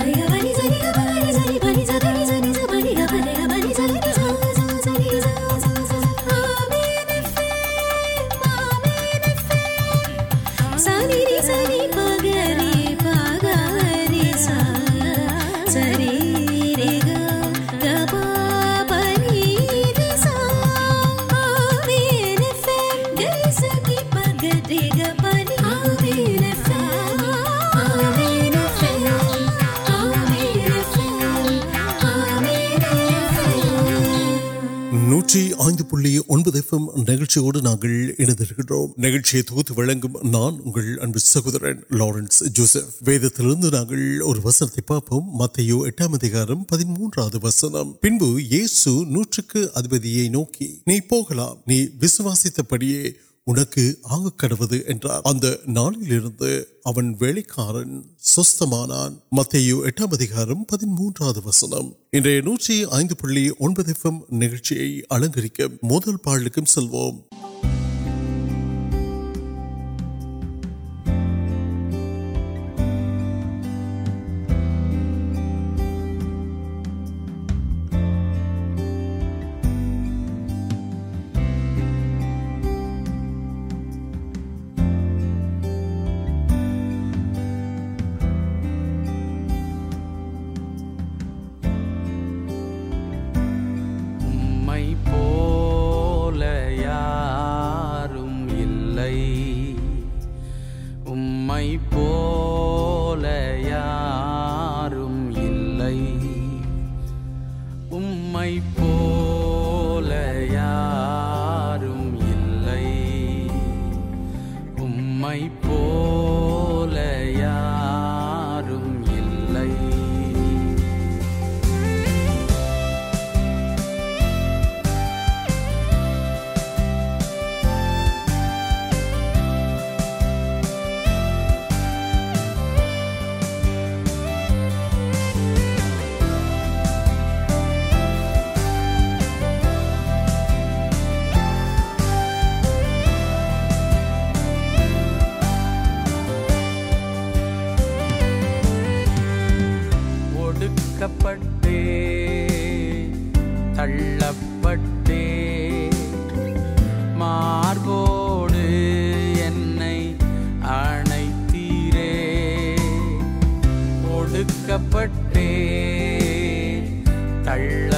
ارے Lawrence Veda وسنتے Papum مت اٹھار پہ وسنم پنسو نوکر نوکی نہیں پوکل نہیں وسواس پڑے ان کو آگ کڑو نالکار مت یہ پورا وسن نئے اہم پڑو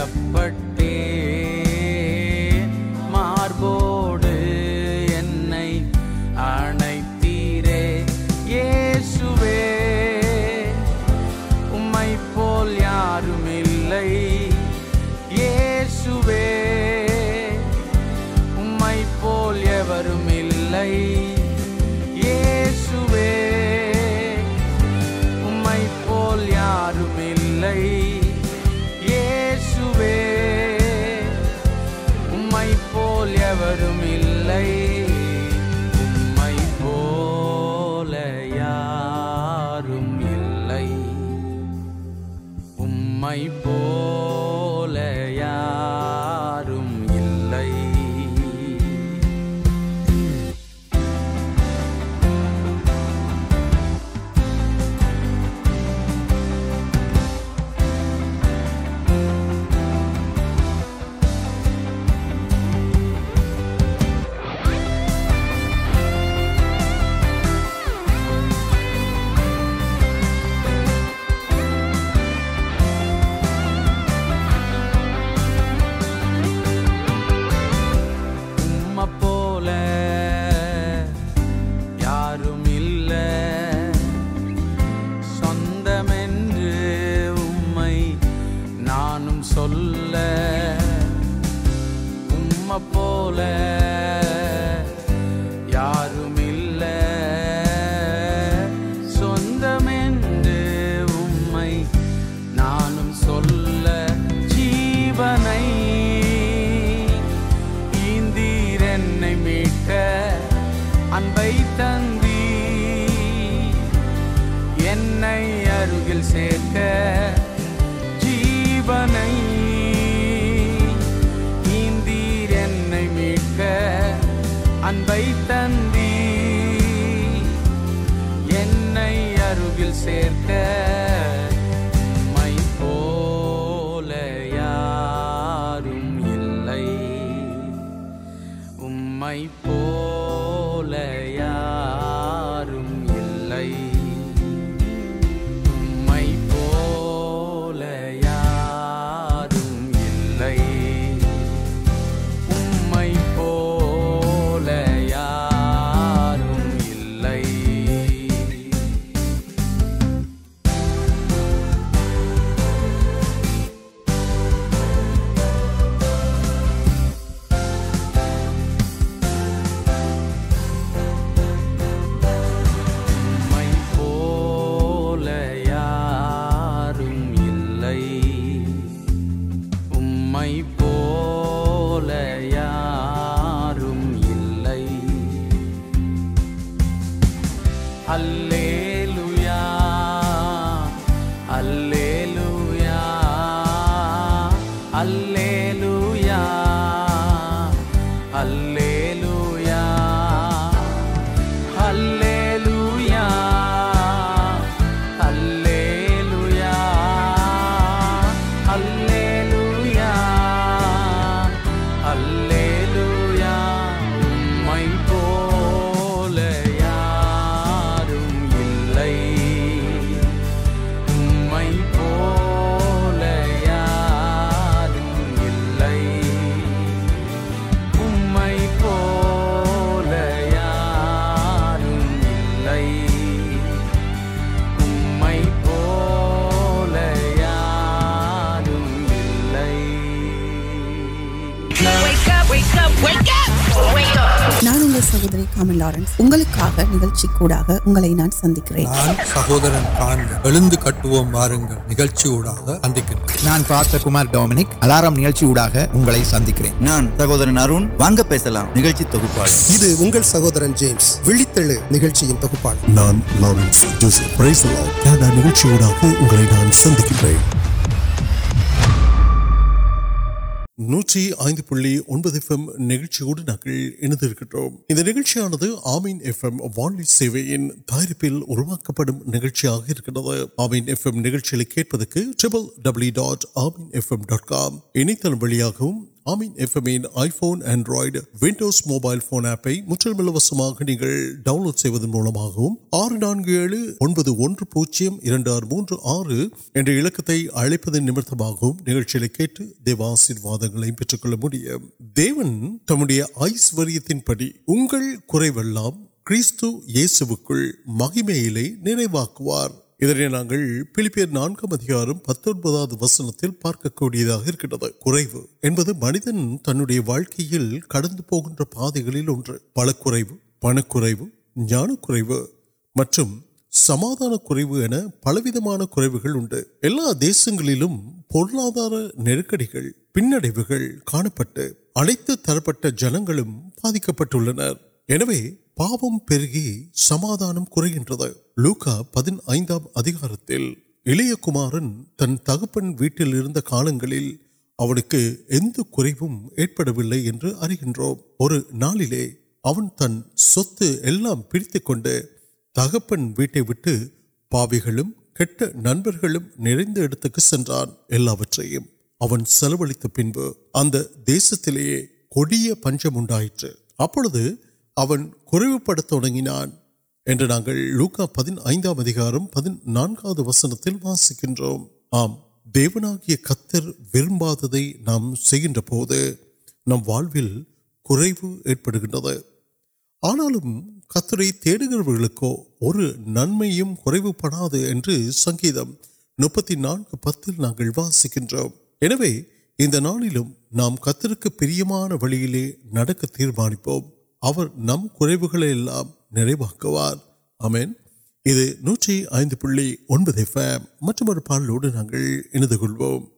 چپٹ دل سے انبئی تندی۔ ان سیرک தமிழ் லாரன்ஸ் உங்களுக்காக நிகழ்ச்சி கூடாக உங்களை நான் சந்திக்கிறேன் நான் சகோதரன் பாண்ட எழுந்து கட்டுவோம் வாருங்கள் நிகழ்ச்சி ஊடாக சந்திக்கிறேன் நான் பாஸ்டர் குமார் டொமினிக் அலாரம் நிகழ்ச்சி ஊடாக உங்களை சந்திக்கிறேன் நான் சகோதரன் அருண் வாங்க பேசலாம் நிகழ்ச்சி தொகுப்பாளர் இது உங்கள் சகோதரன் ஜேம்ஸ் விழித்தெழு நிகழ்ச்சியின் தொகுப்பாளர் நான் லாரன்ஸ் ஜோசப் பிரைசலா நிகழ்ச்சி ஊடாக உங்களை நான் சந்திக்கிறேன் நூற்றி ஐந்து புள்ளி ஒன்பது எஃப்எம் நிகழ்ச்சியோடு நாங்கள் نماشی دیوت مہیم نوار وسکنگ پہان پلان دیش نو پڑھنے کا ترپن جنگل بھیک پاپی سماد லூகா பதினைந்தாம் அதிகாரத்தில் இளையகுமாரன் தன் தகப்பன் வீட்டில் இருந்த காலங்களில் அவனுக்கு எந்த குறைவும் ஏற்படவில்லை என்று அறிகின்றோம் ஒரு நாளிலே அவன் தன் சொத்து எல்லாம் பிரித்து கொண்டு தகப்பன் வீட்டை விட்டு பாவிகளும் கெட்ட நண்பர்களும் நிறைந்த இடத்துக்கு சென்றான் எல்லாவற்றையும் அவன் செலவழித்த பின்பு அந்த தேசத்திலேயே கொடிய பஞ்சம் உண்டாயிற்று அப்பொழுது அவன் குறைவுபட தொடங்கினான் என்று நாங்கள் லூக்கா பதினைந்தாம் அதிகாரம் பதினான்காவது வசனத்தில் வாசிக்கின்றோம் ஆம் தேவனாகிய கத்தர் விரும்பாததை நாம் செய்கின்ற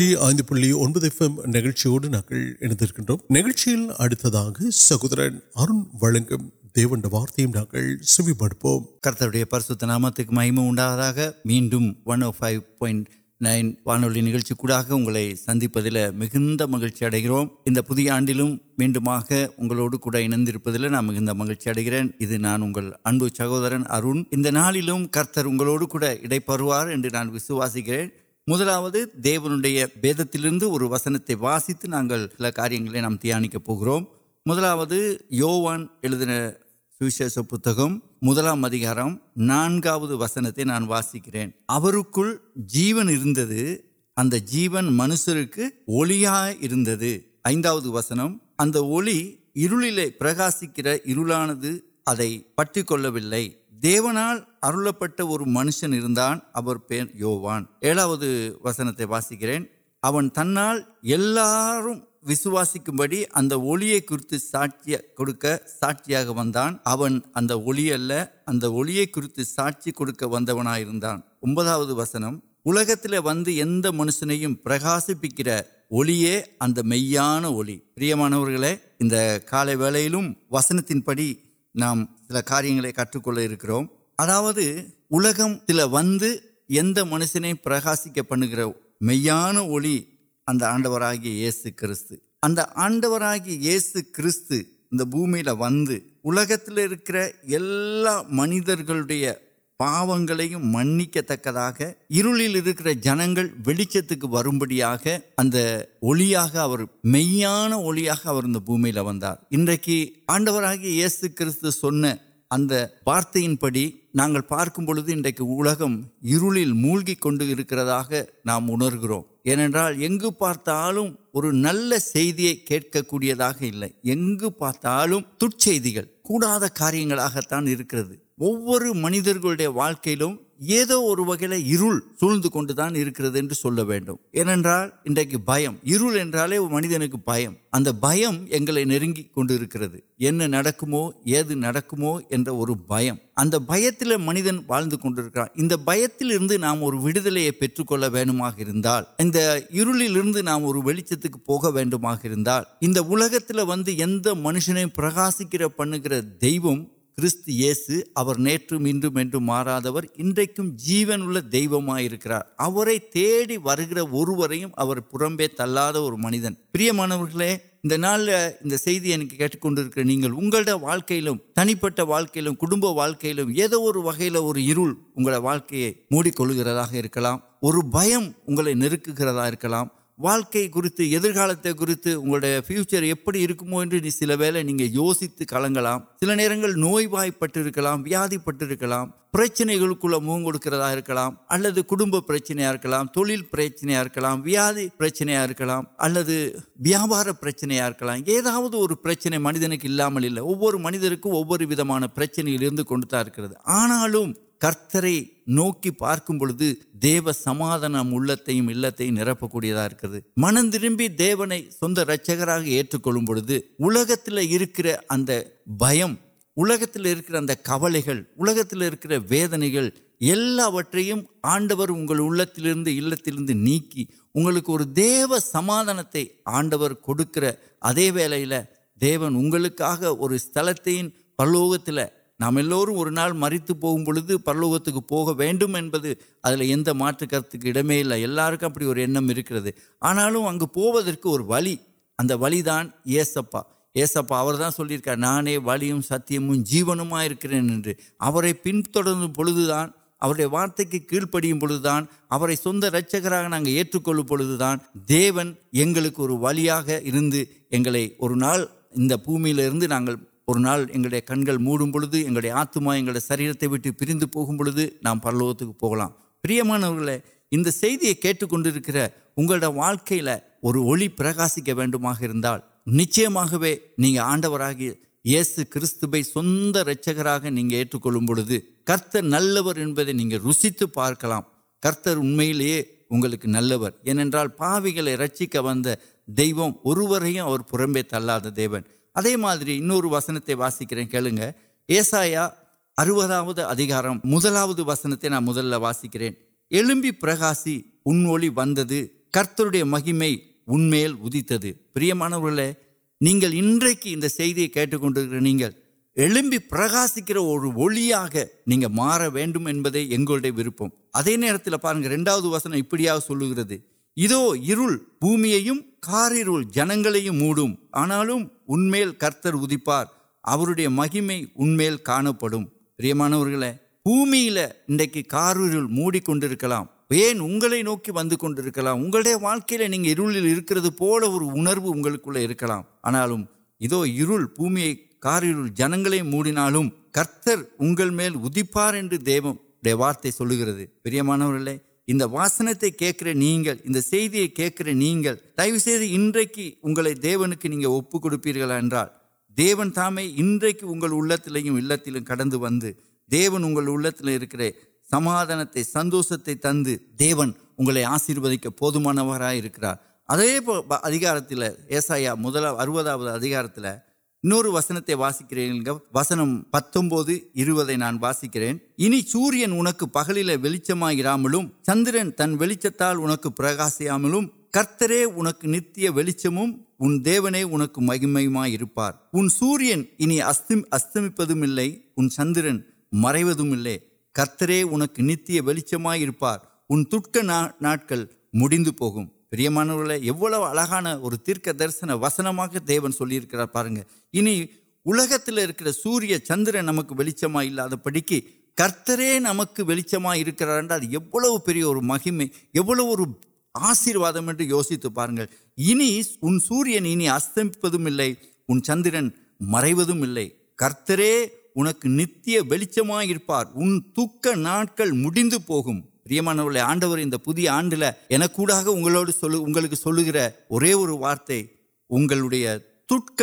مہر آن لوگ مہینے مدلوت دیو نو کاریہ نسن واسکرین جیون جیون منشاوت وسنشکر دیونا ارپ پہ منشن یو وسنگ اتنا الیت ساچی کھڑک ون وسنت وی منشن پر میانوگ ان کا وسن تین نام سارے کٹکر ونس پر پیانے کھوری یہ سومیل ولا منٹ پایم منک تک جنگ ولیچ ملیا وی آڈو یہ وارت یا پڑھائی پارک بوکی امن موکر نام امرگا پارتال اور نلیا کھیل کو کاریہ تا کر وہ میرے واقعی منی دن واضح کو پیٹمر پوگل منشن پر پنگر دونوں کسم انارے جیون دیکھا ویمپل اور منتقل واقعی لوگ تنی پہ واقع کڑوک وغیرہ اور موڑکا اور بہت اگلے نکاح واقع کنتالتے کنت فیوچر ایپ سر یوست کل گل نر نو پٹرک ویاد پٹرل پرچنے موکل الب پرچنیاں ترچن وی پرچنیاں اللہ ویاپار پرچنیاں اور پرچنے منجک منظر کوچنگ کرنا کرتر نوکی پارک بڑھتے دیو سماد نرپکے منندی دیونے سند رچکر ایچ کلو ترک اگر بہم الک کبل تک ویدنے گروٹ آڈر وہ دیو سماد آڈر کولن اگر تین پلوکل نام مریت پلوکت پولیس ابھی اور آنا اگر اگر ولی دان یہ ساسپا سلک نانے والی پنت وارت کی کیڑ پڑھ دان ورچکرکن وی اور ان کن موڑ آگے پرچکرا نہیں روپئے پارک نل پہ رچک تعلات دی ملا واسکری پراسی ونتھے انٹرنیٹ پر وسن ابڑی سلکر پومی جنگ موڑ آنا کرتر ادھپار مہینے کا موڈکن واقعی پولیس کار جنگ موڑنا کرتر وارت گرد انسنا کھیل دے ان کی دیونی دیو تام انہیں ان کے سماد سندوشتے تند دی آشیوکرا کر تنچت پرامر نیتیہ ولیچم ان دیوائپن پلے ان سندرن مروت ولیچمپار میری پو پر مل او تیر درسن وسنگ دیون سلک الک سور چندر نمک پڑکی کرترے نمکر پہ مہیم ایور آشیواد یوست پارن ان سورن نے چندرن مروک نتیہ ولیچ انگل پر مجھے سلکر اور وارت اگلے تاڑک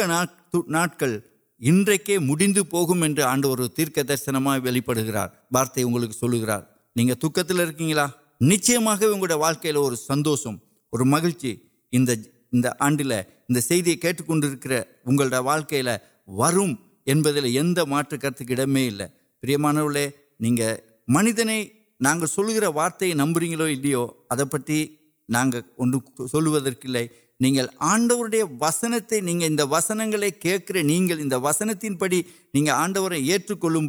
انگلے آڈر تیر درشن وی پڑتے سل گرکا نچھ واقعی اور سندوشم اور مہیچ کنکر وہ ویٹ کارڈ پر منت نے نہل گر وارت نمبر ادپی سو آڈو وسنتے نہیں وسنگ کھیل وسن تین بڑی نہیں آڈو کلو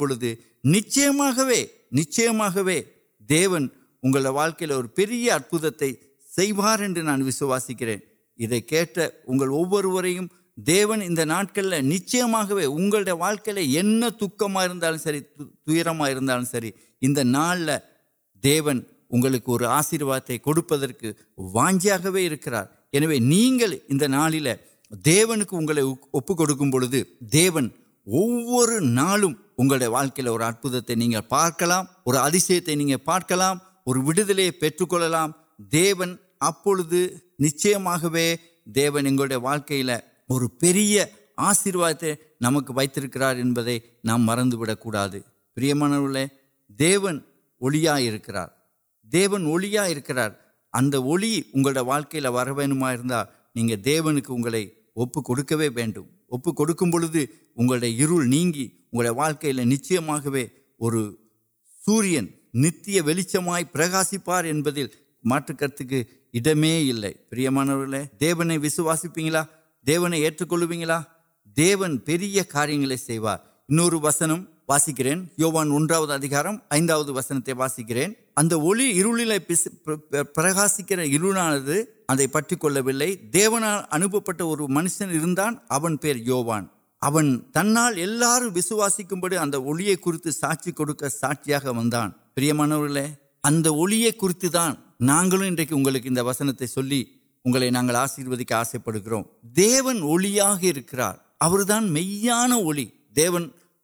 نچ نما دیون اگر واقعی اور پھر ادوارے نان وسواسکر انٹکل نچلے ایس دم تیرما سر ایک نال دیون اور آشیواد کچھ واجہ نہیں نالکن وہ ادھر پارک پارکل پل ابھی نچ دی اور پھر آشیواد نمک وکار انڈا ہے پر من دی الیکر دیون الیكرار اتھی اگر واقعی واریں دیو كے اب كو كے اب كواكل نچ سور نمرہ پٹ كرتے ادم پرسوسی دیونے یتن پہ كارنگ سے وسنگ واسکر وسنگ ساچی کو وسنگ آشیوک آسے پڑھیں دیونگ ملی دیو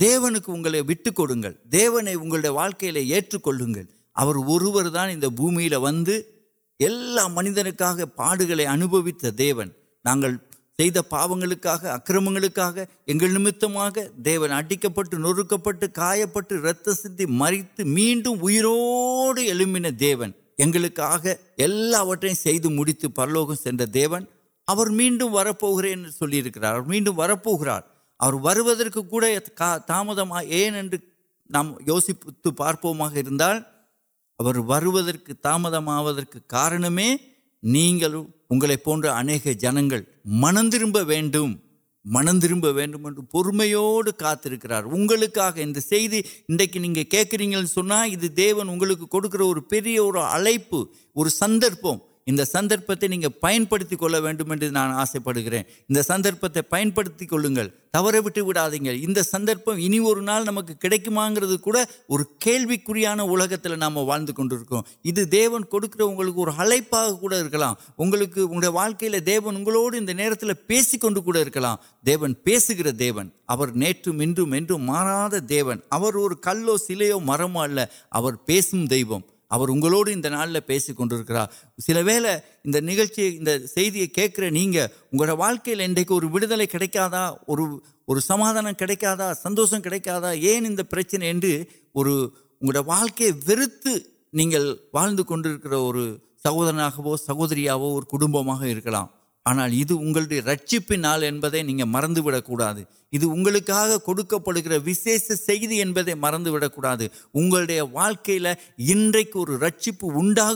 دیوک ویٹ کلوکے ایچ کلر اور بومیل ون منی دیکھے اُن پاپرمکا نمت اٹھک پوٹ نکل پہ رت سی مریت میڈر دیونک پرلوک سر میڈم ولی میم وار اور تام نام یوسی پارپا تام کارنم نہیں اہ جنگ منتر منتر پہموڑ کا انکری کھڑک سندر ان سندر نہیں پان آس پڑھیں ایک سندر پین پڑھیں گر رہی سندر ان کو کمکر کلوکر الک نام واضح ادھر دون کرو اےپا کراون اگڑکا دیون پیس گرون مارات دیر اور کلو سلو مرمو اللہ عرب دےو اور نا پیسے اندیا کھکر نہیں اندلے کھڑکا اور سماد کا سندو کا پرچے ان کے وغیرہ واضح کونک سہورا سہوریو اور کٹ کر آنا رپال مرکز ادھر اگلکا کھڑک پڑ گیا مرنگ اگیا انڈا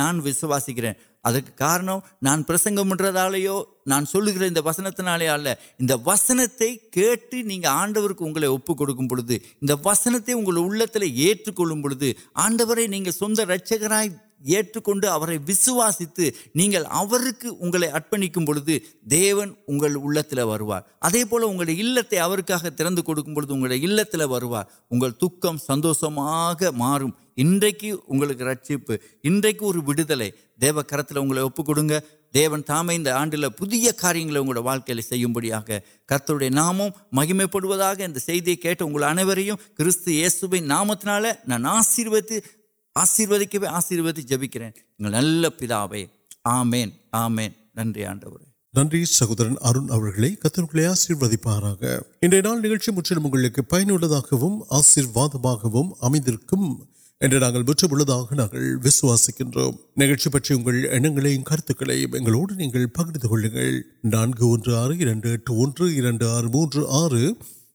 انسوسکر ادو نان پرسن پڑھ رہے نان سل وسنت نال انس آڈر کو وسنتے وہ چکر تم ان آنڈل بڑا نام مہیم پڑو کھیل ابھی کنامروت ஆசீர்வதிக்கவே ஆசீர்வதி ஜபிக்கிறேன் எங்கள் நல்ல பிதாவே ஆமேன் ஆமேன் நன்றி ஆண்டவரே நன்றி சகோதரன் அருண் அவர்களை கத்தர்களை ஆசீர்வதிப்பாராக இன்றைய நாள் நிகழ்ச்சி முற்றிலும் உங்களுக்கு பயனுள்ளதாகவும் ஆசீர்வாதமாகவும் அமைந்திருக்கும் என்று நாங்கள் பெற்றுள்ளதாக நாங்கள் விசுவாசிக்கின்றோம் நிகழ்ச்சி பற்றி உங்கள் எண்ணங்களையும் கருத்துக்களையும் எங்களோடு நீங்கள் பகிர்ந்து கொள்ளுங்கள் நான்கு ஒன்று ஆறு இரண்டு எட்டு ஒன்று இரண்டு ஆறு மூன்று ஆறு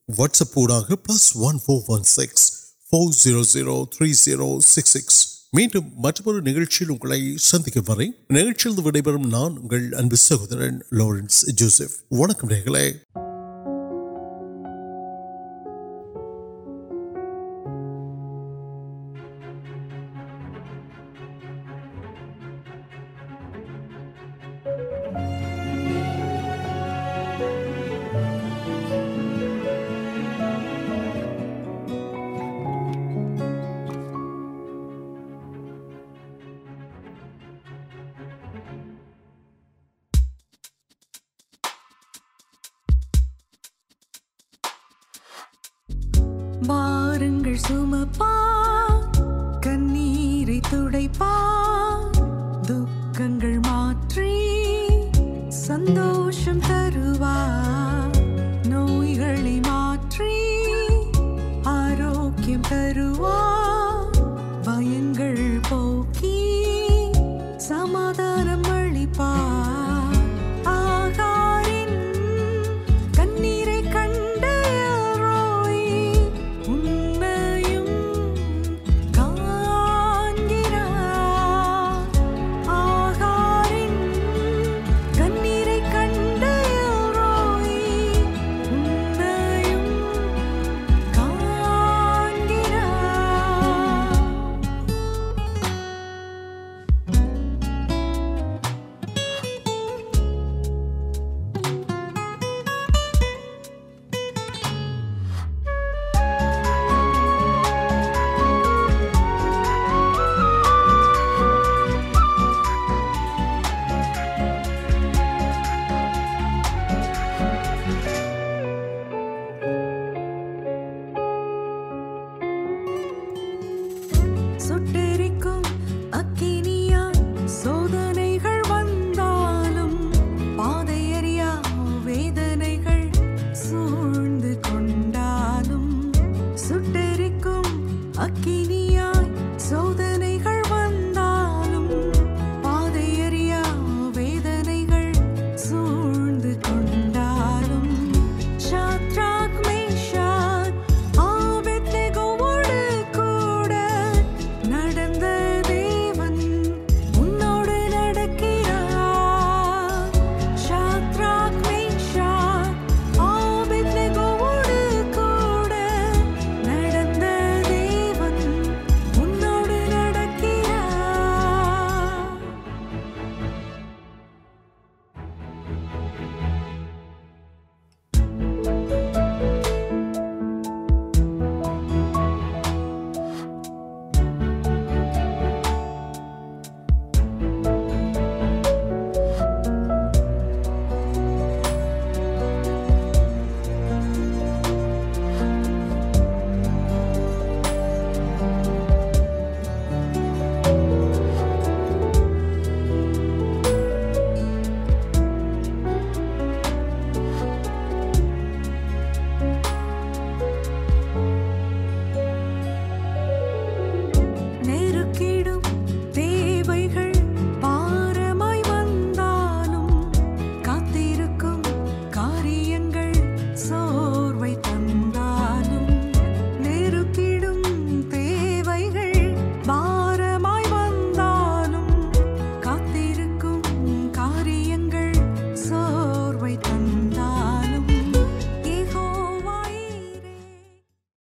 வாட்ஸ்அப் ஊடாக plus one four one six four zero zero three zero six six மீண்டும் மற்றொரு நிகழ்ச்சியில் உங்களை சந்திக்கும் வரை நிகழ்ச்சியில் விடைபெறும் நான் உங்கள் அன்பு சகோதரன் லாரன்ஸ் ஜோசப் வணக்கம் நேர்களே